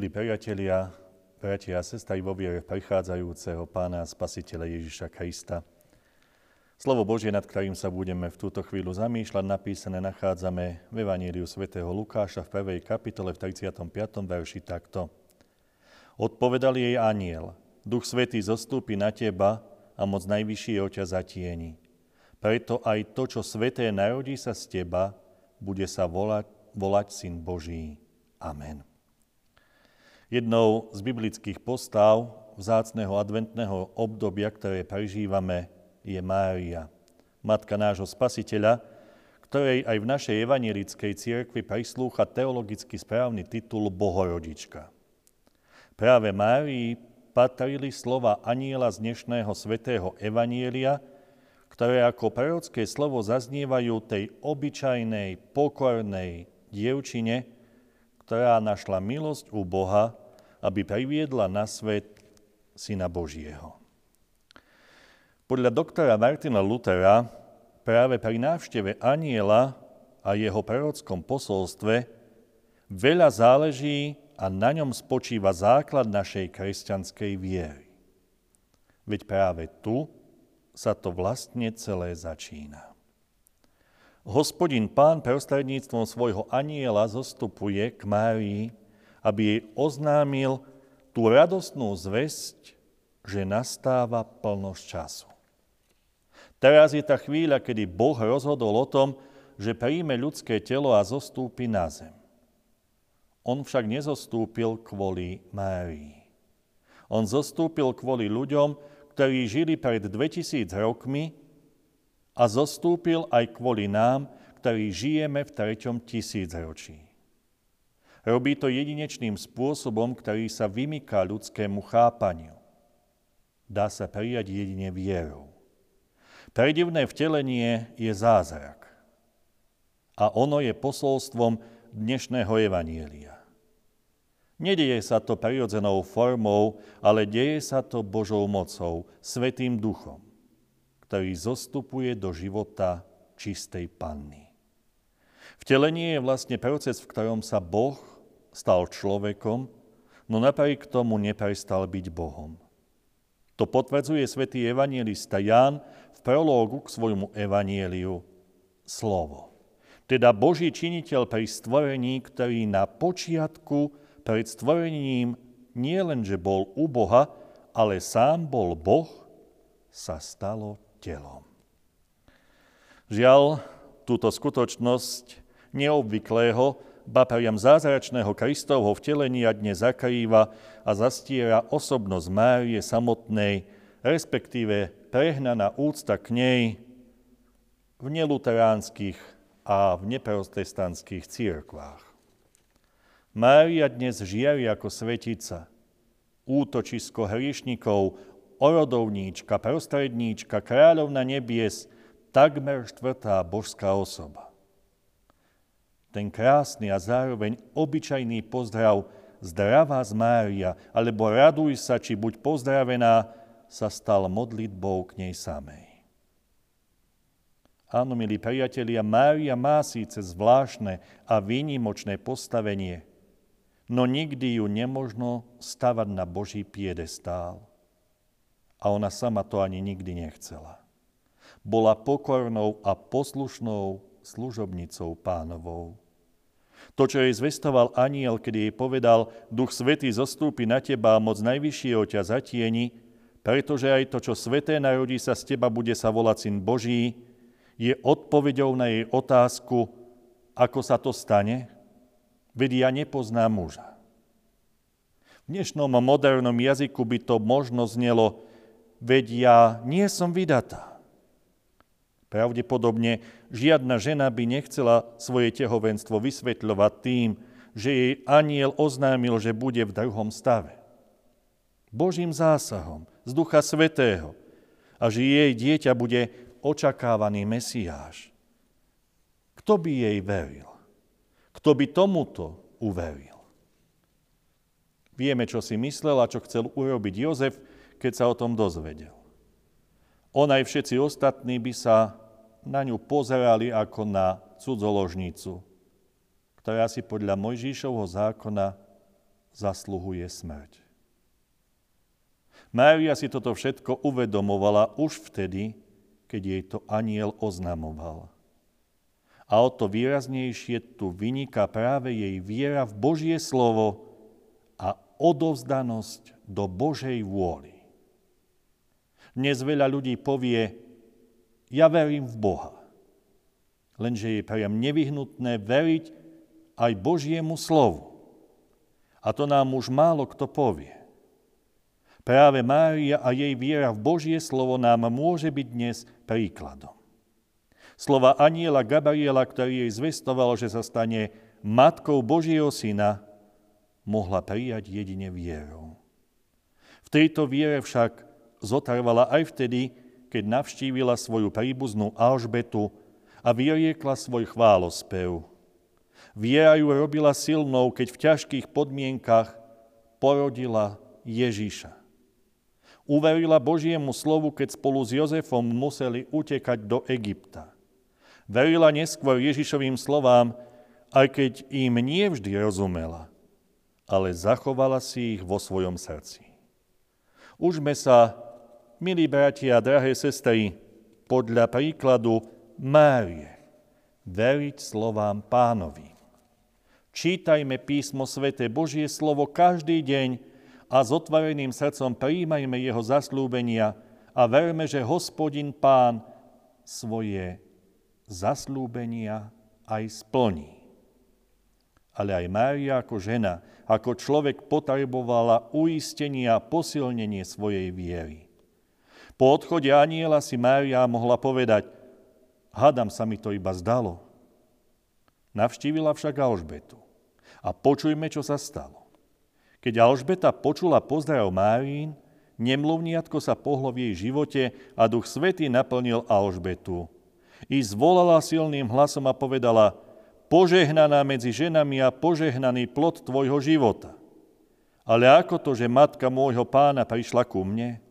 Milí priatelia, bratia a sestry vo viere prichádzajúceho Pána Spasiteľa Ježiša Krista. Slovo Božie, nad ktorým sa budeme v túto chvíľu zamýšľať, napísané nachádzame v Evaníliu svätého Lukáša v prvej kapitole v 35. verši takto. Odpovedal jej aniel, Duch Svetý zostúpi na teba a moc najvyššieho ťa zatieni. Preto aj to, čo sveté narodí sa z teba, bude sa volať, volať Syn Boží. Amen. Jednou z biblických postav vzácného adventného obdobia, ktoré prežívame, je Mária, matka nášho spasiteľa, ktorej aj v našej evanielickej cirkvi prislúcha teologicky správny titul Bohorodička. Práve Márii patrili slova aniela z dnešného svetého evanielia, ktoré ako prorocké slovo zaznievajú tej obyčajnej, pokornej dievčine, ktorá našla milosť u Boha, aby priviedla na svet Syna Božieho. Podľa doktora Martina Luthera práve pri návšteve aniela a jeho prorockom posolstve veľa záleží a na ňom spočíva základ našej kresťanskej viery. Veď práve tu sa to vlastne celé začína. Hospodin pán prostredníctvom svojho aniela zostupuje k Márii, aby jej oznámil tú radostnú zväzť, že nastáva plnosť času. Teraz je tá chvíľa, kedy Boh rozhodol o tom, že príjme ľudské telo a zostúpi na zem. On však nezostúpil kvôli Márii. On zostúpil kvôli ľuďom, ktorí žili pred 2000 rokmi a zostúpil aj kvôli nám, ktorí žijeme v treťom tisícročí. Robí to jedinečným spôsobom, ktorý sa vymyká ľudskému chápaniu. Dá sa prijať jedine vierou. Predivné vtelenie je zázrak. A ono je posolstvom dnešného evanielia. Nedieje sa to prirodzenou formou, ale deje sa to Božou mocou, Svetým duchom ktorý zostupuje do života čistej panny. Vtelenie je vlastne proces, v ktorom sa Boh stal človekom, no napriek tomu neprestal byť Bohom. To potvrdzuje svätý evangelista Ján v prológu k svojmu evanieliu slovo. Teda Boží činiteľ pri stvorení, ktorý na počiatku pred stvorením nie len, že bol u Boha, ale sám bol Boh, sa stalo telom. Žiaľ, túto skutočnosť neobvyklého, ba priam zázračného Kristovho vtelenia dnes zakrýva a zastiera osobnosť Márie samotnej, respektíve prehnaná úcta k nej v neluteránskych a v neprotestantských církvách. Mária dnes žiari ako svetica, útočisko hriešnikov, orodovníčka, prostredníčka, kráľovna nebies, takmer štvrtá božská osoba. Ten krásny a zároveň obyčajný pozdrav zdravá z Mária, alebo raduj sa, či buď pozdravená, sa stal modlitbou k nej samej. Áno, milí priatelia, Mária má síce zvláštne a výnimočné postavenie, no nikdy ju nemožno stavať na Boží piedestál a ona sama to ani nikdy nechcela. Bola pokornou a poslušnou služobnicou pánovou. To, čo jej zvestoval aniel, kedy jej povedal, Duch Svetý zostúpi na teba a moc najvyššieho ťa zatieni, pretože aj to, čo sveté narodí sa z teba, bude sa volať Syn Boží, je odpovedou na jej otázku, ako sa to stane, veď ja nepoznám muža. V dnešnom modernom jazyku by to možno znelo, veď ja nie som vydatá. Pravdepodobne žiadna žena by nechcela svoje tehovenstvo vysvetľovať tým, že jej aniel oznámil, že bude v druhom stave. Božím zásahom z Ducha Svetého a že jej dieťa bude očakávaný Mesiáš. Kto by jej veril? Kto by tomuto uveril? Vieme, čo si myslel a čo chcel urobiť Jozef, keď sa o tom dozvedel. On aj všetci ostatní by sa na ňu pozerali ako na cudzoložnicu, ktorá si podľa Mojžíšovho zákona zasluhuje smrť. Mária si toto všetko uvedomovala už vtedy, keď jej to aniel oznamoval. A o to výraznejšie tu vyniká práve jej viera v Božie slovo a odovzdanosť do Božej vôly. Dnes veľa ľudí povie, ja verím v Boha. Lenže je priam nevyhnutné veriť aj Božiemu slovu. A to nám už málo kto povie. Práve Mária a jej viera v Božie slovo nám môže byť dnes príkladom. Slova aniela Gabriela, ktorý jej zvestoval, že sa stane matkou Božieho syna, mohla prijať jedine vierou. V tejto viere však zotrvala aj vtedy, keď navštívila svoju príbuznú Alžbetu a vyriekla svoj chválospev. Viera ju robila silnou, keď v ťažkých podmienkach porodila Ježíša. Uverila Božiemu slovu, keď spolu s Jozefom museli utekať do Egypta. Verila neskôr Ježišovým slovám, aj keď im nie rozumela, ale zachovala si ich vo svojom srdci. Užme sa, milí bratia a drahé sestry, podľa príkladu Márie, veriť slovám pánovi. Čítajme písmo svete Božie slovo každý deň a s otvoreným srdcom príjmajme jeho zaslúbenia a verme, že hospodin pán svoje zaslúbenia aj splní. Ale aj Mária ako žena, ako človek potrebovala uistenie a posilnenie svojej viery. Po odchode aniela si Mária mohla povedať, hadam sa mi to iba zdalo. Navštívila však Alžbetu. A počujme, čo sa stalo. Keď Alžbeta počula pozdrav Márín, nemluvniatko sa pohlo v jej živote a duch Svetý naplnil Alžbetu i zvolala silným hlasom a povedala, požehnaná medzi ženami a požehnaný plod tvojho života. Ale ako to, že matka môjho pána prišla ku mne?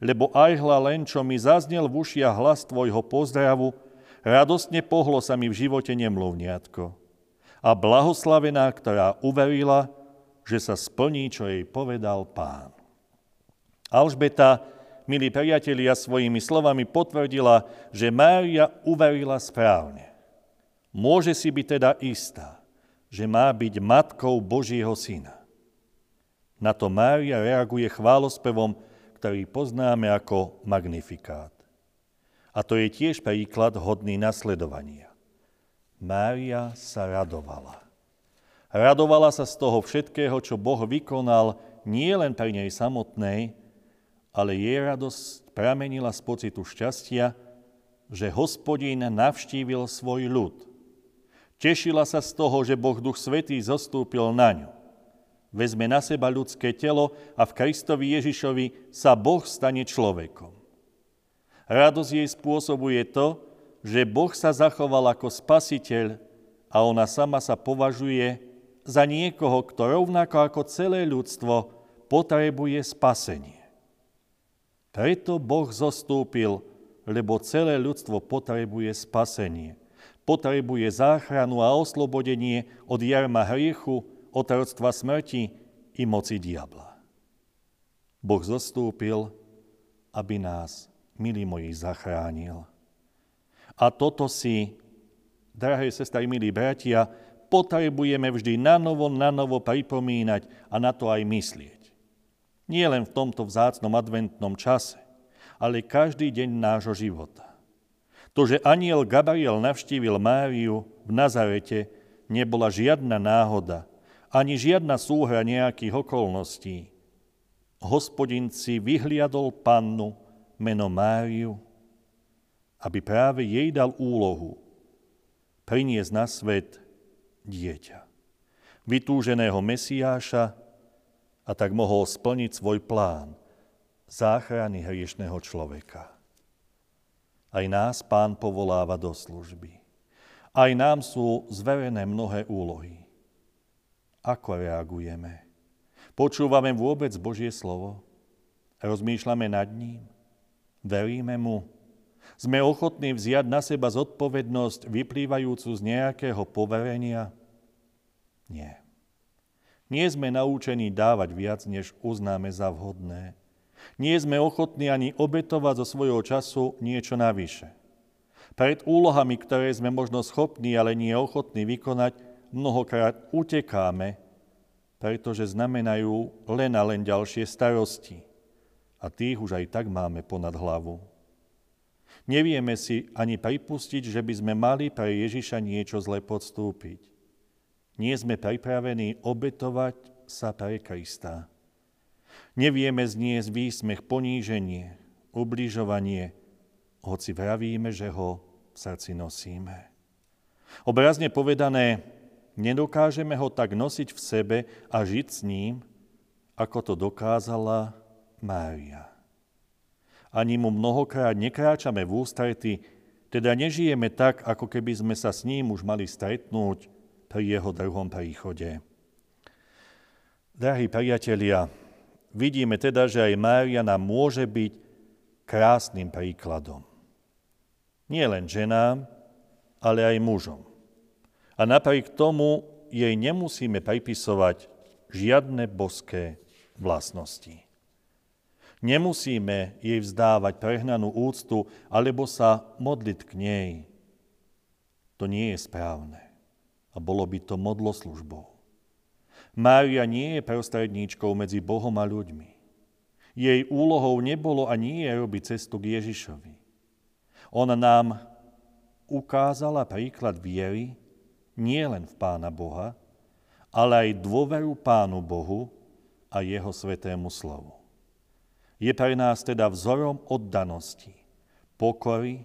Lebo aj hla len, čo mi zaznel v ušia hlas tvojho pozdravu, radostne pohlo sa mi v živote nemluvniatko. A blahoslavená, ktorá uverila, že sa splní, čo jej povedal pán. Alžbeta milí priatelia, svojimi slovami potvrdila, že Mária uverila správne. Môže si byť teda istá, že má byť matkou Božieho syna. Na to Mária reaguje chválospevom, ktorý poznáme ako magnifikát. A to je tiež príklad hodný nasledovania. Mária sa radovala. Radovala sa z toho všetkého, čo Boh vykonal nie len pri nej samotnej, ale jej radosť pramenila z pocitu šťastia, že hospodín navštívil svoj ľud. Tešila sa z toho, že Boh Duch Svetý zostúpil na ňu. Vezme na seba ľudské telo a v Kristovi Ježišovi sa Boh stane človekom. Radosť jej spôsobuje to, že Boh sa zachoval ako spasiteľ a ona sama sa považuje za niekoho, kto rovnako ako celé ľudstvo potrebuje spasenie. Preto Boh zostúpil, lebo celé ľudstvo potrebuje spasenie. Potrebuje záchranu a oslobodenie od jarma hriechu, otroctva smrti i moci diabla. Boh zostúpil, aby nás, milí moji, zachránil. A toto si, drahé sestry, milí bratia, potrebujeme vždy na novo, na novo pripomínať a na to aj myslieť. Nie len v tomto vzácnom adventnom čase, ale každý deň nášho života. To, že aniel Gabriel navštívil Máriu v Nazarete, nebola žiadna náhoda, ani žiadna súhra nejakých okolností. Hospodin si vyhliadol pannu meno Máriu, aby práve jej dal úlohu priniesť na svet dieťa. Vytúženého Mesiáša, a tak mohol splniť svoj plán záchrany hriešného človeka. Aj nás pán povoláva do služby. Aj nám sú zverené mnohé úlohy. Ako reagujeme? Počúvame vôbec Božie slovo? Rozmýšľame nad ním? Veríme mu? Sme ochotní vziať na seba zodpovednosť vyplývajúcu z nejakého poverenia? Nie. Nie sme naučení dávať viac, než uznáme za vhodné. Nie sme ochotní ani obetovať zo svojho času niečo navyše. Pred úlohami, ktoré sme možno schopní, ale nie ochotní vykonať, mnohokrát utekáme, pretože znamenajú len a len ďalšie starosti. A tých už aj tak máme ponad hlavu. Nevieme si ani pripustiť, že by sme mali pre Ježiša niečo zle podstúpiť. Nie sme pripravení obetovať sa pre Krista. Nevieme zniesť výsmech, poníženie, ubližovanie, hoci vravíme, že ho v srdci nosíme. Obrazne povedané, nedokážeme ho tak nosiť v sebe a žiť s ním, ako to dokázala Mária. Ani mu mnohokrát nekráčame v ústrety, teda nežijeme tak, ako keby sme sa s ním už mali stretnúť pri jeho druhom príchode. Drahí priatelia, vidíme teda, že aj Mária nám môže byť krásnym príkladom. Nie len ženám, ale aj mužom. A napriek tomu jej nemusíme pripisovať žiadne boské vlastnosti. Nemusíme jej vzdávať prehnanú úctu alebo sa modliť k nej. To nie je správne a bolo by to modloslužbou. Mária nie je prostredníčkou medzi Bohom a ľuďmi. Jej úlohou nebolo a nie je robiť cestu k Ježišovi. Ona nám ukázala príklad viery nie len v Pána Boha, ale aj dôveru Pánu Bohu a Jeho svetému slovu. Je pre nás teda vzorom oddanosti, pokory,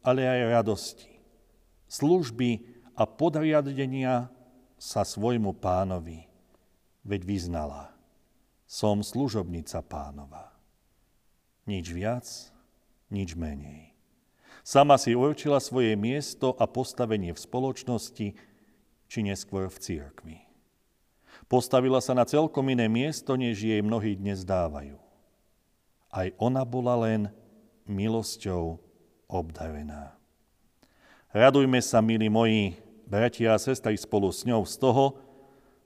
ale aj radosti, služby a podriadenia sa svojmu pánovi, veď vyznala, som služobnica pánova. Nič viac, nič menej. Sama si určila svoje miesto a postavenie v spoločnosti, či neskôr v církvi. Postavila sa na celkom iné miesto, než jej mnohí dnes dávajú. Aj ona bola len milosťou obdarená. Radujme sa, milí moji, bratia a sestry, spolu s ňou z toho,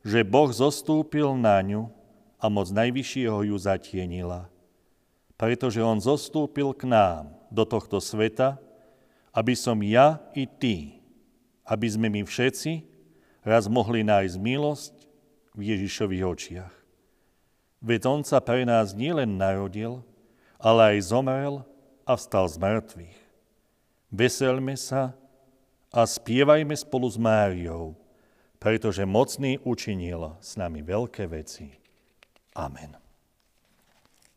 že Boh zostúpil na ňu a moc Najvyššieho ju zatienila. Pretože On zostúpil k nám do tohto sveta, aby som ja i ty, aby sme my všetci raz mohli nájsť milosť v Ježišových očiach. Veď On sa pre nás nielen narodil, ale aj zomrel a vstal z mŕtvych. Veselme sa, a spievajme spolu s Máriou, pretože mocný učinil s nami veľké veci. Amen.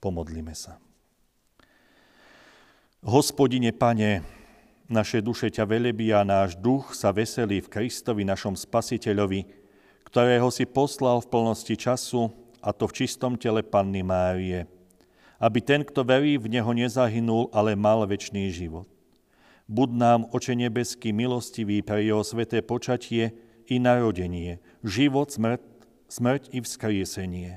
Pomodlíme sa. Hospodine, Pane, naše duše ťa velebia, náš duch sa veselí v Kristovi, našom Spasiteľovi, ktorého si poslal v plnosti času, a to v čistom tele Panny Márie, aby ten, kto verí v Neho, nezahynul, ale mal väčší život. Bud nám, Oče nebeský, milostivý pre jeho sveté počatie i narodenie, život, smrť, smrť i vzkriesenie.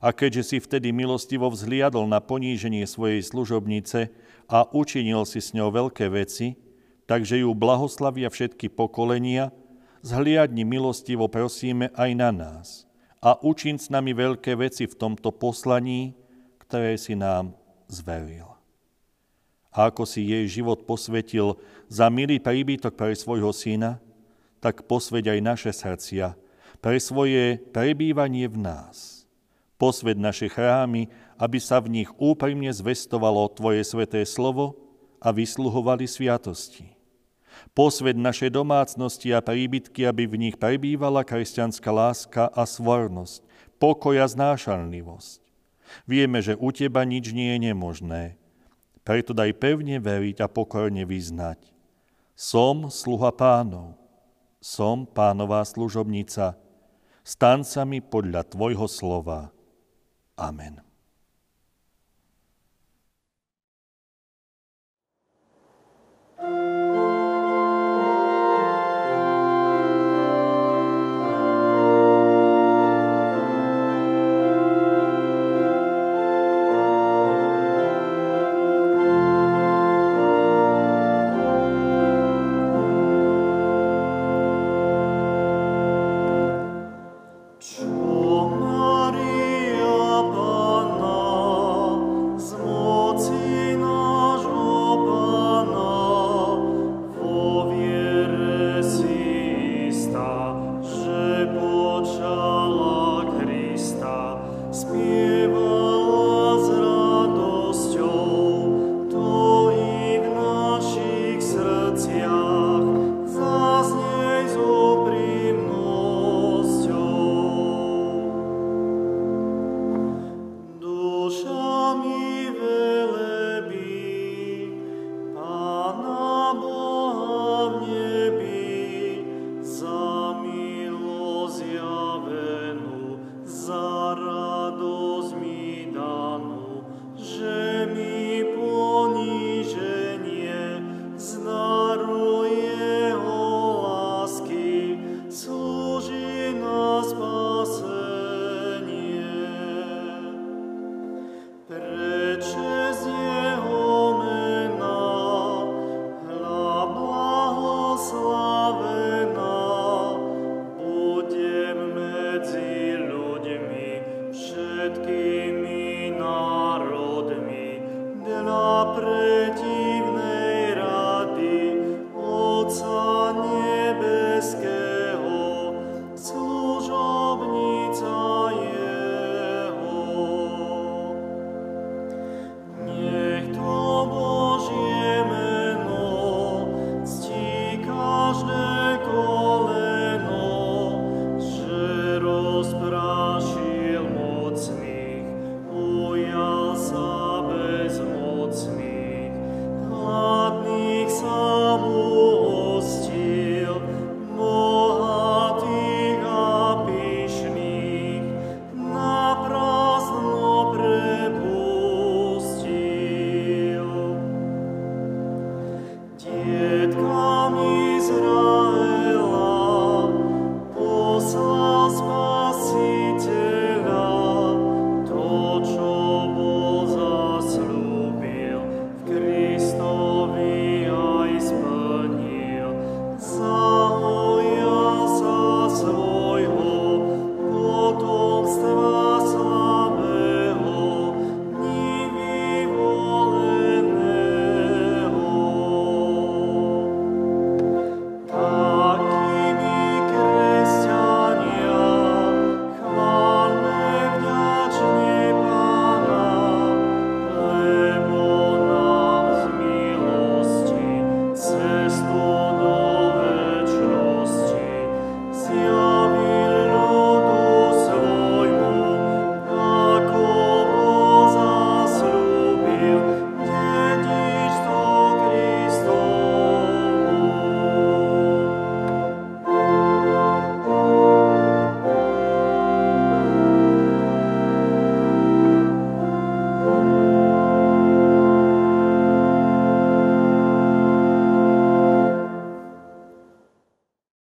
A keďže si vtedy milostivo vzhliadol na poníženie svojej služobnice a učinil si s ňou veľké veci, takže ju blahoslavia všetky pokolenia, zhliadni milostivo prosíme aj na nás a učin s nami veľké veci v tomto poslaní, ktoré si nám zveril a ako si jej život posvetil za milý príbytok pre svojho syna, tak posveď aj naše srdcia pre svoje prebývanie v nás. Posved naše chrámy, aby sa v nich úprimne zvestovalo Tvoje sveté slovo a vysluhovali sviatosti. Posved naše domácnosti a príbytky, aby v nich prebývala kresťanská láska a svornosť, pokoj a znášanlivosť. Vieme, že u Teba nič nie je nemožné – preto daj pevne veriť a pokorne vyznať. Som sluha pánov, som pánová služobnica, stan sa mi podľa Tvojho slova. Amen.